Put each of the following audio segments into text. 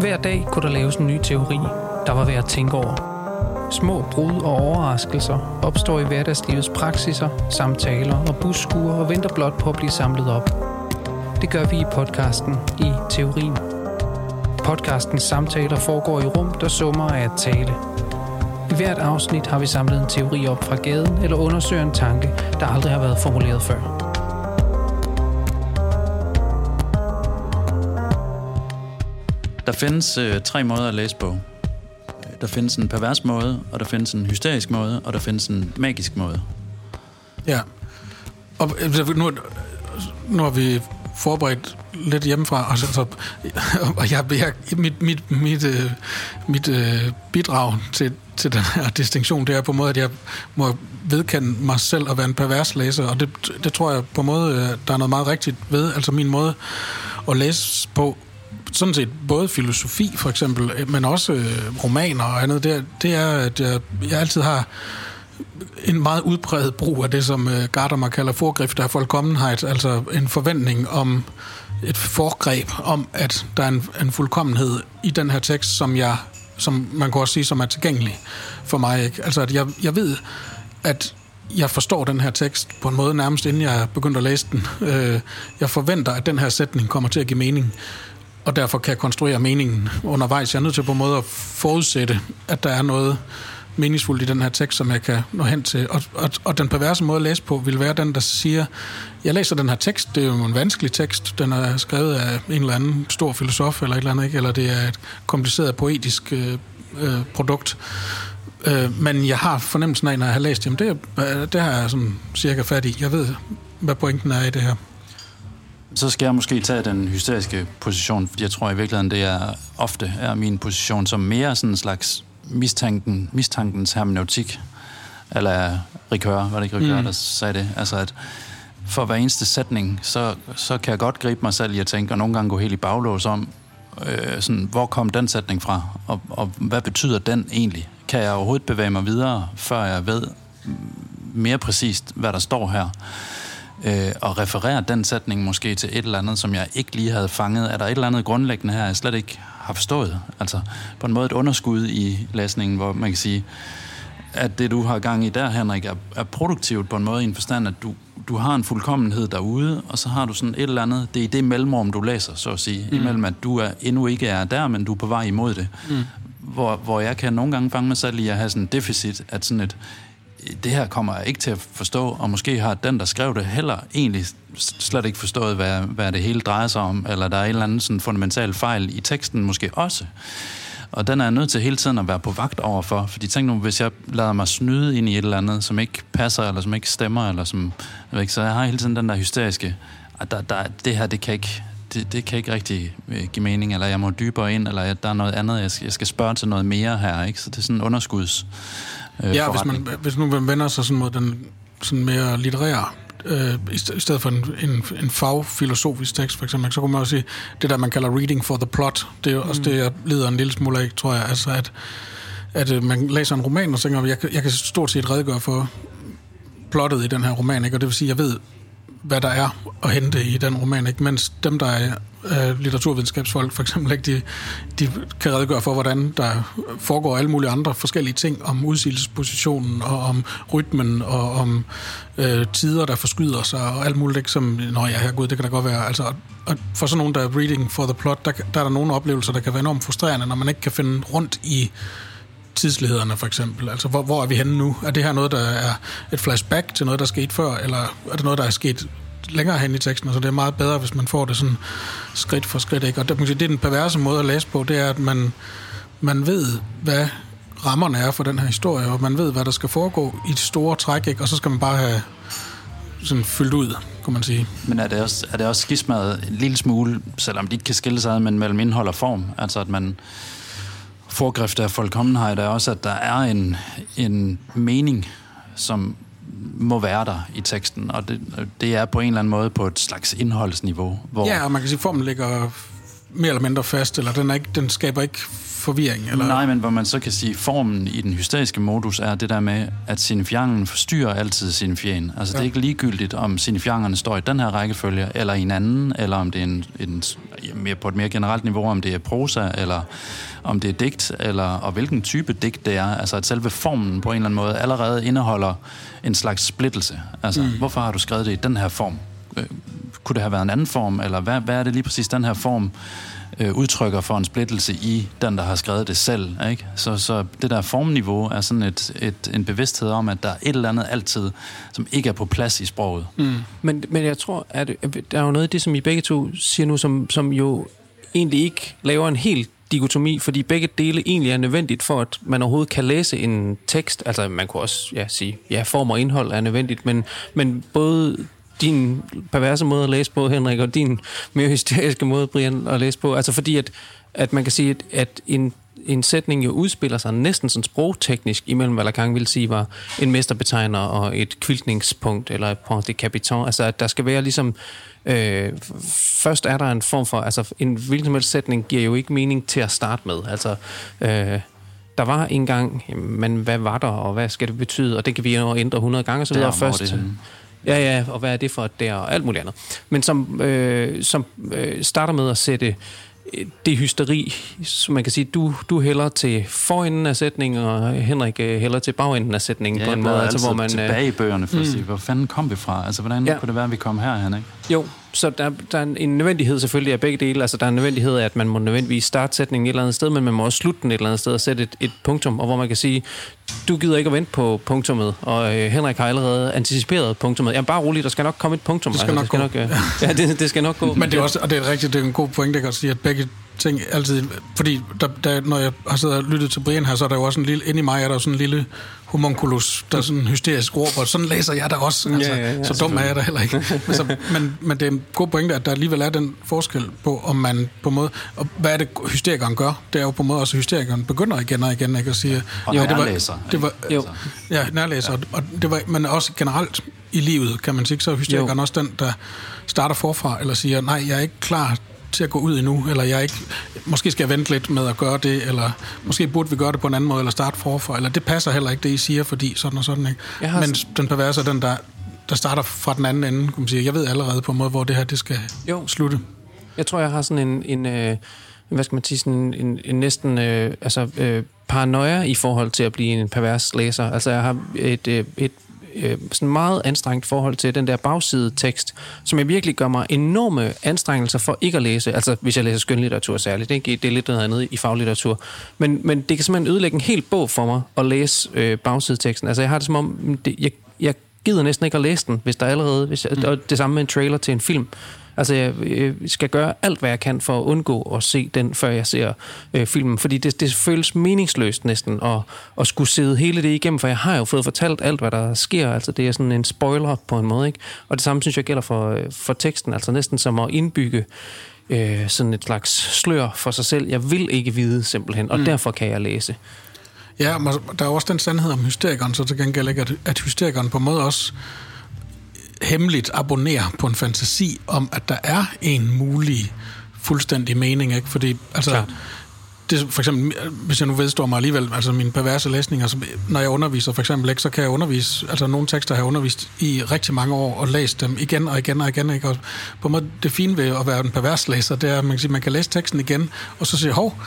Hver dag kunne der laves en ny teori, der var værd at tænke over. Små brud og overraskelser opstår i hverdagslivets praksiser, samtaler og busskuer og venter blot på at blive samlet op. Det gør vi i podcasten i Teorien. Podcastens samtaler foregår i rum, der summer af at tale. I hvert afsnit har vi samlet en teori op fra gaden eller undersøger en tanke, der aldrig har været formuleret før. Der findes øh, tre måder at læse på. Øh, der findes en pervers måde, og der findes en hysterisk måde, og der findes en magisk måde. Ja. Og øh, nu, nu har vi forberedt lidt hjemmefra, og, så, så, og jeg, jeg, mit, mit, mit, øh, mit øh, bidrag til, til den her distinktion, det er på en måde, at jeg må vedkende mig selv at være en pervers læser, og det, det tror jeg på en måde, øh, der er noget meget rigtigt ved. Altså min måde at læse på, sådan set både filosofi for eksempel, øh, men også øh, romaner og andet, det er, det er at jeg, jeg altid har en meget udbredt brug af det, som øh, Gadamer kalder forgrifter af fuldkommenhed, altså en forventning om et forgreb om, at der er en, en fuldkommenhed i den her tekst, som jeg som man kan også sige, som er tilgængelig for mig. Ikke? Altså, at jeg, jeg ved, at jeg forstår den her tekst på en måde nærmest inden jeg er begyndt at læse den. Øh, jeg forventer, at den her sætning kommer til at give mening, og derfor kan konstruere meningen undervejs. Jeg er nødt til på en måde at forudsætte, at der er noget meningsfuldt i den her tekst, som jeg kan nå hen til. Og, og, og den perverse måde at læse på vil være den, der siger, jeg læser den her tekst, det er jo en vanskelig tekst, den er skrevet af en eller anden stor filosof eller et eller andet, ikke? eller det er et kompliceret poetisk øh, øh, produkt. Øh, men jeg har fornemmelsen af, når jeg har læst, jamen det, øh, det har jeg sådan cirka fat i. Jeg ved, hvad pointen er i det her. Så skal jeg måske tage den hysteriske position, fordi jeg tror i virkeligheden, det er ofte er min position som mere sådan en slags mistanken, mistankens hermeneutik, eller Rikør, var det ikke Rikør, mm. der sagde det? Altså, at for hver eneste sætning, så, så kan jeg godt gribe mig selv i at tænke, og nogle gange gå helt i baglås om, øh, sådan, hvor kom den sætning fra, og, og hvad betyder den egentlig? Kan jeg overhovedet bevæge mig videre, før jeg ved mere præcist, hvad der står her? Øh, og referere den sætning måske til et eller andet, som jeg ikke lige havde fanget. Er der et eller andet grundlæggende her, jeg slet ikke har forstået. Altså på en måde et underskud i læsningen, hvor man kan sige, at det, du har gang i der, Henrik, er, er produktivt på en måde i en forstand, at du, du har en fuldkommenhed derude, og så har du sådan et eller andet, det er i det mellemrum, du læser, så at sige, mm. imellem at du er, endnu ikke er der, men du er på vej imod det. Mm. Hvor, hvor jeg kan nogle gange fange mig selv i at have sådan en deficit, at sådan et, det her kommer jeg ikke til at forstå, og måske har den, der skrev det, heller egentlig slet ikke forstået, hvad, hvad det hele drejer sig om, eller der er en eller anden sådan fundamental fejl i teksten måske også. Og den er jeg nødt til hele tiden at være på vagt overfor, fordi tænk nu, hvis jeg lader mig snyde ind i et eller andet, som ikke passer, eller som ikke stemmer, eller som, jeg ikke, så jeg har hele tiden den der hysteriske, at der, der, det her, det kan ikke, det, det kan ikke rigtig øh, give mening, eller jeg må dybere ind, eller der er noget andet, jeg skal, jeg skal spørge til noget mere her, ikke? Så det er sådan en underskuds øh, Ja, hvis, man, hvis nu man vender sig sådan mod den sådan mere litterære øh, i stedet for en, en, en fagfilosofisk tekst, for eksempel, så kunne man også sige, det der, man kalder reading for the plot, det er jo mm. også det, jeg lider en lille smule af, tror jeg, altså at, at øh, man læser en roman, og tænker, jeg, jeg kan stort set redegøre for plottet i den her roman, ikke? og det vil sige, jeg ved, hvad der er at hente i den roman, ikke? mens dem, der er øh, litteraturvidenskabsfolk for eksempel, ikke? De, de kan redegøre for, hvordan der foregår alle mulige andre forskellige ting om udsigelsespositionen og om rytmen og om øh, tider, der forskyder sig og alt muligt, ikke? som, nå ja, herregud, det kan da godt være. Altså, og for sådan nogen, der er reading for the plot, der, der er der nogle oplevelser, der kan være enormt frustrerende, når man ikke kan finde rundt i tidslighederne for eksempel. Altså, hvor, hvor er vi henne nu? Er det her noget, der er et flashback til noget, der skete før, eller er det noget, der er sket længere hen i teksten, så det er meget bedre, hvis man får det sådan skridt for skridt. Ikke? Og det, det er den perverse måde at læse på, det er, at man, man ved, hvad rammerne er for den her historie, og man ved, hvad der skal foregå i det store træk, ikke? og så skal man bare have sådan fyldt ud, kan man sige. Men er det også, er det også skismadet en lille smule, selvom de ikke kan skille sig ad, men mellem indhold og form? Altså at man forgrifter af fuldkommenhed er også, at der er en, en mening, som må være der i teksten, og det, det er på en eller anden måde på et slags indholdsniveau. Hvor... Ja, og man kan sige, at formen ligger mere eller mindre fast, eller den, er ikke, den skaber ikke forvirring? Eller? Nej, men hvor man så kan sige, formen i den hysteriske modus er det der med, at signifiangen forstyrrer altid signifieren. Altså ja. det er ikke ligegyldigt, om signifiangerne står i den her rækkefølge, eller i en anden, eller om det er en, en, mere på et mere generelt niveau, om det er prosa, eller om det er digt, eller og hvilken type digt det er. Altså at selve formen på en eller anden måde allerede indeholder en slags splittelse. Altså, mm. hvorfor har du skrevet det i den her form? Øh, kunne det have været en anden form, eller hvad, hvad er det lige præcis den her form, øh, udtrykker for en splittelse i den, der har skrevet det selv. Ikke? Så, så det der formniveau er sådan et, et, en bevidsthed om, at der er et eller andet altid, som ikke er på plads i sproget. Mm. Men, men jeg tror, at der er jo noget af det, som I begge to siger nu, som, som jo egentlig ikke laver en helt dikotomi, fordi begge dele egentlig er nødvendigt for, at man overhovedet kan læse en tekst. Altså, man kunne også ja, sige, ja, form og indhold er nødvendigt, men, men både din perverse måde at læse på, Henrik, og din mere hysteriske måde, Brian, at læse på. Altså fordi, at, at man kan sige, at, at en, en sætning jo udspiller sig næsten sådan sprogteknisk imellem, hvad Lacan ville sige var en mesterbetegner og et kviltningspunkt, eller et point de capitan. Altså, at der skal være ligesom... Øh, først er der en form for... Altså, en hvilken som helst sætning giver jo ikke mening til at starte med. Altså... Øh, der var engang, men hvad var der, og hvad skal det betyde? Og det kan vi jo ændre 100 gange, så videre først. Det Ja, ja, og hvad er det for et der, og alt muligt andet. Men som, øh, som øh, starter med at sætte øh, det hysteri, som man kan sige, du, du hælder til forenden af sætningen, og Henrik øh, hælder til bagenden af sætningen ja, på en måde. Altså, hvor man, tilbage i bøgerne for mm. at sige, hvor fanden kom vi fra? Altså, hvordan ja. kunne det være, at vi kom her, Henrik? Jo, så der, der er en nødvendighed selvfølgelig af begge dele. Altså, der er en nødvendighed af, at man må nødvendigvis starte sætningen et eller andet sted, men man må også slutte den et eller andet sted og sætte et, et punktum, og hvor man kan sige, du gider ikke at vente på punktummet, og øh, Henrik har allerede anticiperet punktummet. Ja, bare roligt, der skal nok komme et punktum. Det skal altså, nok det skal gå. Nok, øh, ja, det, det skal nok gå. Men det er også, og det er rigtigt, det er en god point, jeg kan sige, at begge ting altid, fordi der, der, når jeg har siddet og lyttet til Brian her, så er der jo også en lille, inde i mig er der sådan en lille homunculus, der er sådan en hysterisk råber. Sådan læser jeg der også. Altså, ja, ja, ja, så dum er jeg da heller ikke. Men, så, men, men det er en god pointe, at der alligevel er den forskel på, om man på måde... Og hvad er det, hysterikeren gør? Det er jo på en måde også, at hysterikeren begynder igen og igen, ikke? Og siger... Og ja, det var, det var, jo. Ja, nærlæser. Og, og det var, men også generelt i livet, kan man sige, så er hysterikeren jo. også den, der starter forfra, eller siger, nej, jeg er ikke klar til at gå ud endnu, eller jeg ikke, måske skal jeg vente lidt med at gøre det, eller måske burde vi gøre det på en anden måde, eller starte forfra, eller det passer heller ikke, det I siger, fordi sådan og sådan, ikke? Har... Men den perverse er den, der, der starter fra den anden ende, kan man sige. Jeg ved allerede på en måde, hvor det her, det skal jo. slutte. Jeg tror, jeg har sådan en, en øh, hvad skal man sige, sådan en, en, en næsten, øh, altså, øh, paranoia i forhold til at blive en pervers læser. Altså, jeg har et, øh, et øh, sådan meget anstrengt forhold til den der bagside tekst, som jeg virkelig gør mig enorme anstrengelser for ikke at læse. Altså, hvis jeg læser skønlitteratur særligt. Det, det er lidt noget andet i faglitteratur. Men, men det kan simpelthen ødelægge en hel bog for mig at læse øh, bagsideteksten. Altså, jeg har det som om, det, jeg, jeg gider næsten ikke at læse den, hvis der allerede... Hvis jeg, mm. Og det samme med en trailer til en film. Altså, jeg skal gøre alt, hvad jeg kan for at undgå at se den, før jeg ser øh, filmen. Fordi det, det føles meningsløst næsten at, at skulle sidde hele det igennem, for jeg har jo fået fortalt alt, hvad der sker. Altså, det er sådan en spoiler på en måde, ikke? Og det samme, synes jeg, gælder for, øh, for teksten. Altså næsten som at indbygge øh, sådan et slags slør for sig selv. Jeg vil ikke vide, simpelthen, og mm. derfor kan jeg læse. Ja, der er også den sandhed om hysterikeren, så til gengæld ikke, at, at hysterikeren på en måde også hemmeligt abonnerer på en fantasi om, at der er en mulig fuldstændig mening, ikke? Fordi, altså, Klart. det, for eksempel, hvis jeg nu vedstår mig alligevel, altså mine perverse læsninger, så, når jeg underviser for eksempel, ikke, så kan jeg undervise, altså nogle tekster har jeg undervist i rigtig mange år, og læst dem igen og igen og igen, ikke? Og på en måde, det fine ved at være en pervers læser, det er, at man kan, sige, man kan læse teksten igen, og så sige, hov,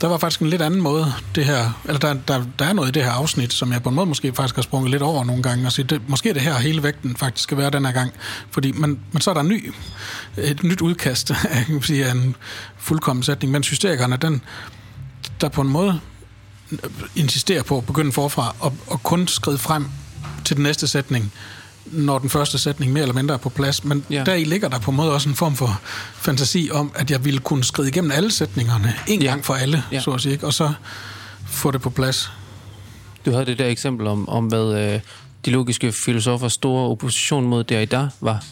der var faktisk en lidt anden måde, det her, eller der, der, der er noget i det her afsnit, som jeg på en måde måske faktisk har sprunget lidt over nogle gange, og sige, det, måske det her hele vægten faktisk skal være den her gang, fordi, man, men så er der en ny, et nyt udkast af, kan sige, en fuldkommen sætning, men hysterikerne, den, der på en måde øh, insisterer på at begynde forfra, og, og kun skride frem til den næste sætning, når den første sætning mere eller mindre er på plads. Men ja. der i ligger der på en måde også en form for fantasi om, at jeg ville kunne skride igennem alle sætningerne en ja. gang for alle, ja. så at sige, og så få det på plads. Du havde det der eksempel om, om hvad øh, de logiske filosofers store opposition mod Derrida var,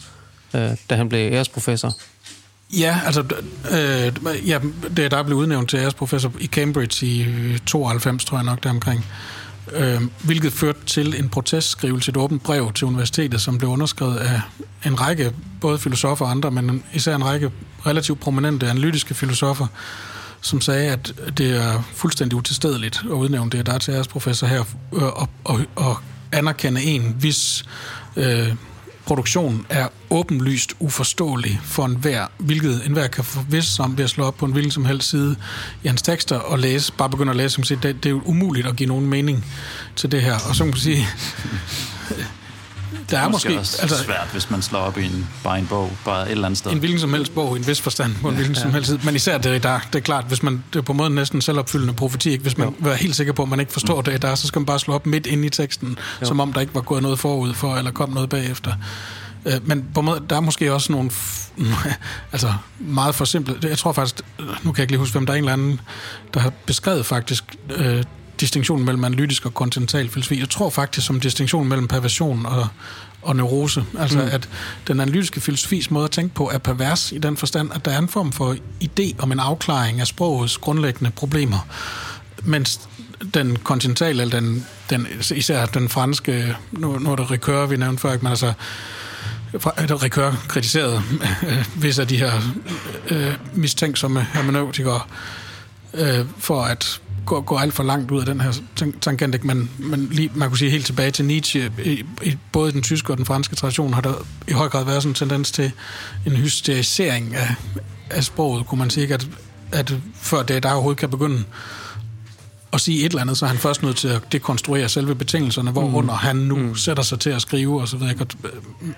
øh, da han blev æresprofessor. Ja, altså, øh, ja, det der blev udnævnt til æresprofessor i Cambridge i 92, tror jeg nok, deromkring. omkring øh, hvilket førte til en protestskrivelse, et åbent brev til universitetet, som blev underskrevet af en række, både filosofer og andre, men især en række relativt prominente analytiske filosofer, som sagde, at det er fuldstændig utilstedeligt at udnævne det, der er til æresprofessor her, øh, og, og, og anerkende en, hvis øh, produktion er åbenlyst uforståelig for enhver, hvilket enhver kan forvisse sig om ved at slå op på en hvilken som helst side i hans tekster og læse, bare begynde at læse, det, det er jo umuligt at give nogen mening til det her. Og så kan man sige, der er måske, måske også altså, svært, hvis man slår op i en, bare en bog, bare et eller andet sted. En hvilken som helst bog, i en vis forstand, på en ja, hvilken ja. som helst tid. Men især det der, det er klart, hvis man, det er på en måde næsten selvopfyldende profeti, ikke? hvis man jo. er helt sikker på, at man ikke forstår mm. det der, så skal man bare slå op midt inde i teksten, jo. som om der ikke var gået noget forud for, eller kom noget bagefter. Øh, men på en måde, der er måske også nogle altså meget for simple. Jeg tror faktisk, nu kan jeg ikke lige huske, hvem der er en eller anden, der har beskrevet faktisk øh, distinktionen mellem analytisk og kontinental filosofi. Jeg tror faktisk som distinktion mellem perversion og, og neurose. Altså mm. at den analytiske filosofis måde at tænke på er pervers i den forstand, at der er en form for idé om en afklaring af sprogets grundlæggende problemer. Mens den kontinentale, eller den, den, især den franske, nu, nu er det Ricoeur, vi nævnte før, men altså Ricoeur kritiseret øh, hvis af de her øh, mistænksomme hermeneutikere øh, for at gå, gå alt for langt ud af den her tangent, men, men lige, man kunne sige helt tilbage til Nietzsche, i, i både den tyske og den franske tradition har der i høj grad været sådan en tendens til en hysterisering af, af sproget, kunne man sige, at, at før det der overhovedet kan begynde at sige et eller andet, så er han først nødt til at dekonstruere selve betingelserne, hvorunder mm. han nu mm. sætter sig til at skrive og så videre.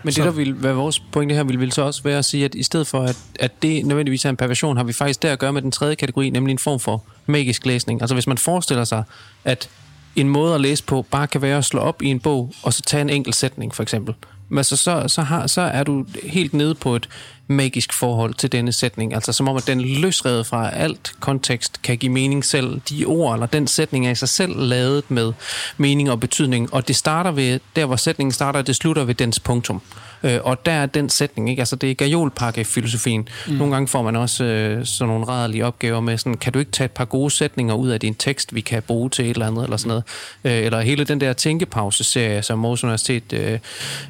Men det, der vil være vores pointe her, vil, vil så også være at sige, at i stedet for, at, at det nødvendigvis er en perversion, har vi faktisk der at gøre med den tredje kategori, nemlig en form for magisk læsning. Altså hvis man forestiller sig, at en måde at læse på bare kan være at slå op i en bog, og så tage en enkelt sætning, for eksempel. Men så, så, så, har, så er du helt nede på et magisk forhold til denne sætning. Altså som om, at den løsredet fra alt kontekst kan give mening selv. De ord eller den sætning er i sig selv lavet med mening og betydning, og det starter ved, der hvor sætningen starter, det slutter ved dens punktum. Øh, og der er den sætning, ikke? Altså det er gajolpakke-filosofien. Mm. Nogle gange får man også øh, sådan nogle rædelige opgaver med sådan, kan du ikke tage et par gode sætninger ud af din tekst, vi kan bruge til et eller andet, eller sådan noget. Øh, eller hele den der tænkepause-serie, som Aarhus Universitet øh,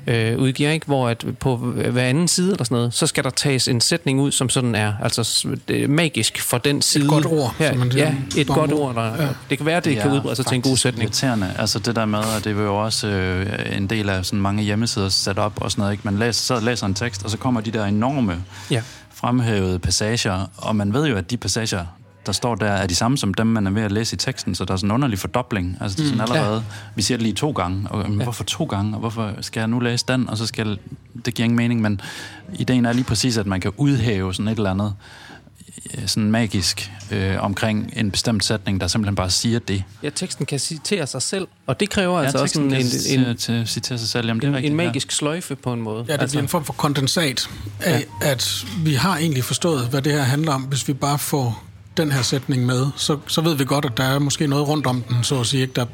øh, udgiver, ikke? Hvor at på hver anden side, eller sådan noget, så skal der tages en sætning ud, som sådan er, altså det er magisk for den side. Et godt ord, ja, som man siger. Ja, et godt ord. Der, ja. Det kan være, at det ja, kan udbrede sig til en god sætning. irriterende. Altså det der med, at det vil jo også øh, en del af sådan mange hjemmesider sat op og sådan noget, ikke? Man læser, så læser en tekst, og så kommer de der enorme ja. fremhævede passager, og man ved jo, at de passager, der står der, er de samme som dem, man er ved at læse i teksten, så der er sådan en underlig fordobling. Altså, det er sådan mm, allerede, ja. vi siger det lige to gange, og men, ja. hvorfor to gange, og hvorfor skal jeg nu læse den, og så skal, det giver ingen mening, men ideen er lige præcis, at man kan udhæve sådan et eller andet, Øh, sådan magisk øh, omkring en bestemt sætning, der simpelthen bare siger det. Ja, teksten kan citere sig selv, og det kræver ja, altså også en, en, en, til citere sig selv. Jamen, det er en, rigtigt, en magisk ja. sløjfe på en måde. Ja, det altså. bliver en form for kondensat af, ja. at vi har egentlig forstået, hvad det her handler om, hvis vi bare får den her sætning med, så, så ved vi godt, at der er måske noget rundt om den, så at sige, ikke? Der,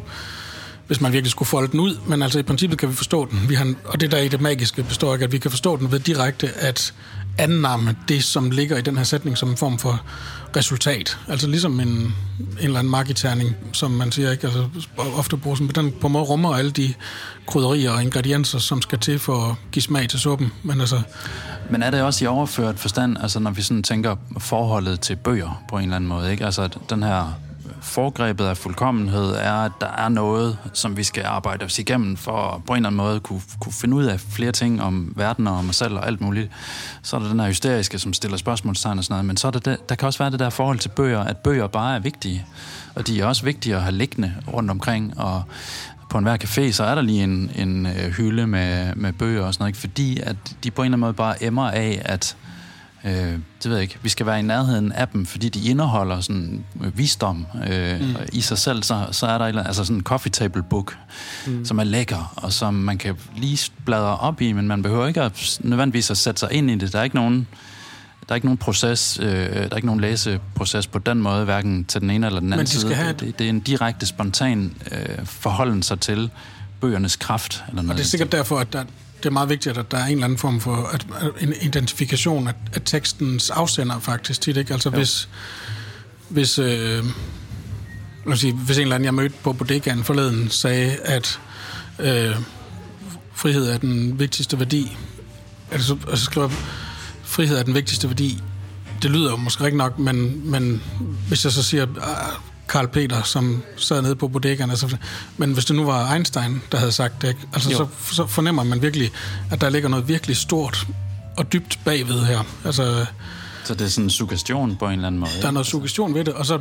hvis man virkelig skulle folde den ud, men altså i princippet kan vi forstå den. Vi har, og det der i det magiske består ikke, at vi kan forstå den ved direkte at annamme det, som ligger i den her sætning som en form for resultat. Altså ligesom en, en eller anden markiterning, som man siger, ikke? Altså, ofte bruger sådan, den på en måde rummer alle de krydderier og ingredienser, som skal til for at give smag til suppen. Men, altså, Men er det også i overført forstand, altså når vi sådan tænker forholdet til bøger på en eller anden måde, ikke? Altså den her forgrebet af fuldkommenhed er, at der er noget, som vi skal arbejde os igennem for at på en eller anden måde kunne, kunne finde ud af flere ting om verden og om os selv og alt muligt. Så er der den her hysteriske, som stiller spørgsmålstegn og sådan noget, men så er der, det, der kan også være det der forhold til bøger, at bøger bare er vigtige, og de er også vigtige at have liggende rundt omkring, og på enhver café, så er der lige en, en øh, hylde med, med bøger og sådan noget, ikke? fordi at de på en eller anden måde bare emmer af, at øh, det ved jeg ikke, vi skal være i nærheden af dem, fordi de indeholder sådan øh, visdom øh, mm. i sig selv, så, så er der et, altså sådan en coffee table book, mm. som er lækker, og som man kan lige bladre op i, men man behøver ikke at, nødvendigvis at sætte sig ind i det. Der er ikke nogen, der er ikke nogen proces, øh, der er ikke nogen læseproces på den måde, hverken til den ene eller den anden de side. Have det, det er en direkte, spontan øh, forholden sig til bøgernes kraft. Eller noget og det er sikkert derfor, at der, det er meget vigtigt, at der er en eller anden form for at, en identifikation af, af tekstens afsender faktisk tit, ikke? Altså jo. hvis, hvis, øh, lad sige, hvis en eller anden, jeg mødte på bodegaen forleden, sagde, at øh, frihed er den vigtigste værdi, altså, altså skriver, frihed er den vigtigste værdi det lyder jo måske ikke nok, men, men hvis jeg så siger uh, Karl Peter, som sad nede på bodegaen, så, men hvis det nu var Einstein, der havde sagt det, ikke? Altså, så, så fornemmer man virkelig, at der ligger noget virkelig stort og dybt bagved her. Altså, så det er sådan en suggestion på en eller anden måde? Der er noget suggestion ved det, og så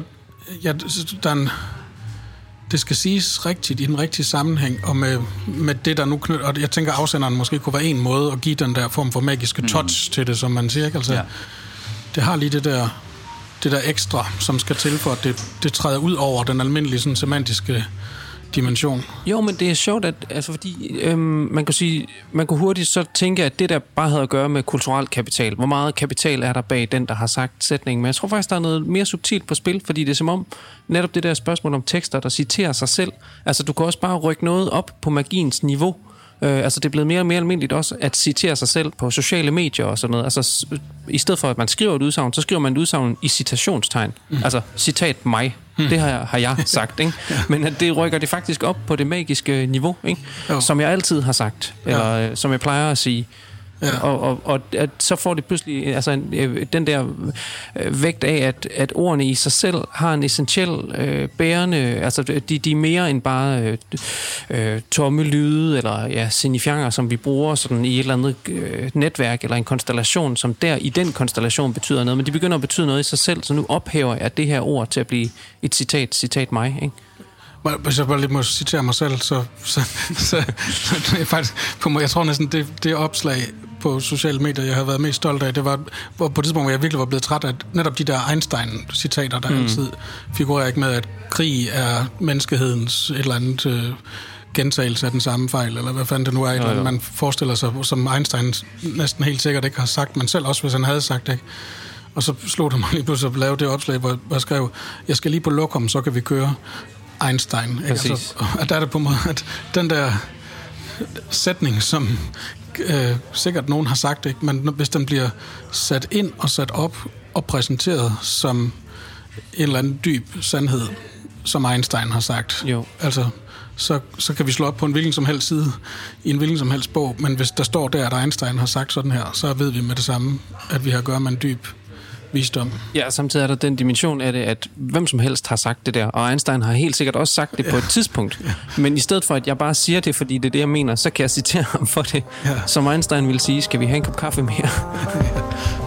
ja, der er en, det skal siges rigtigt i den rigtige sammenhæng, og med, med det, der nu knytter... Og jeg tænker, afsenderen måske kunne være en måde at give den der form for magiske touch mm. til det, som man siger. Ikke? Altså, ja. Det har lige det der, det der ekstra, som skal til for, at det, det træder ud over den almindelige sådan, semantiske dimension. Jo, men det er sjovt, at, altså fordi øhm, man kan sige, man kan hurtigt så tænke, at det der bare havde at gøre med kulturel kapital. Hvor meget kapital er der bag den, der har sagt sætningen? Men jeg tror faktisk, der er noget mere subtilt på spil, fordi det er som om netop det der spørgsmål om tekster, der citerer sig selv. Altså, du kan også bare rykke noget op på magiens niveau. Øh, altså det er blevet mere og mere almindeligt også at citere sig selv på sociale medier og sådan noget. Altså i stedet for at man skriver et udsagn, så skriver man et udsagn i citationstegn. Mm. Altså citat mig. Mm. Det har jeg, har jeg sagt, ikke? ja. Men at det rykker det faktisk op på det magiske niveau, ikke? Som jeg altid har sagt, eller ja. Øh, som jeg plejer at sige. Ja. Og, og, og at så får det pludselig altså, øh, den der øh, vægt af, at, at ordene i sig selv har en essentiel øh, bærende, altså de, de er mere end bare øh, øh, tomme lyde eller ja, signifianger, som vi bruger sådan i et eller andet øh, netværk eller en konstellation, som der i den konstellation betyder noget, men de begynder at betyde noget i sig selv, så nu ophæver jeg det her ord til at blive et citat, citat mig, ikke? Hvis jeg bare lige må citere mig selv, så, så, så, så er faktisk, på, jeg tror næsten, det, det opslag på sociale medier, jeg har været mest stolt af, det var på et tidspunkt, hvor jeg virkelig var blevet træt af netop de der Einstein-citater, der mm. altid figurerer ikke med, at krig er menneskehedens et eller andet øh, gentagelse af den samme fejl, eller hvad fanden det nu er, ja, ja. man forestiller sig, som Einstein næsten helt sikkert ikke har sagt, men selv også, hvis han havde sagt det. Og så slog det mig lige pludselig at lave det opslag, hvor jeg skrev, jeg skal lige på lokum, så kan vi køre Einstein. Ikke? Altså, og der er det på måde, at den der sætning, som øh, sikkert nogen har sagt, ikke? men hvis den bliver sat ind og sat op og præsenteret som en eller anden dyb sandhed, som Einstein har sagt, jo. altså, så, så kan vi slå op på en hvilken som helst side i en hvilken som helst bog, men hvis der står der, at Einstein har sagt sådan her, så ved vi med det samme, at vi har at gøre med en dyb visdom. Ja, samtidig er der den dimension af det, at hvem som helst har sagt det der, og Einstein har helt sikkert også sagt det ja. på et tidspunkt. Ja. Men i stedet for, at jeg bare siger det, fordi det er det, jeg mener, så kan jeg citere ham for det. Ja. Som Einstein vil sige, skal vi have en kop kaffe mere? ja.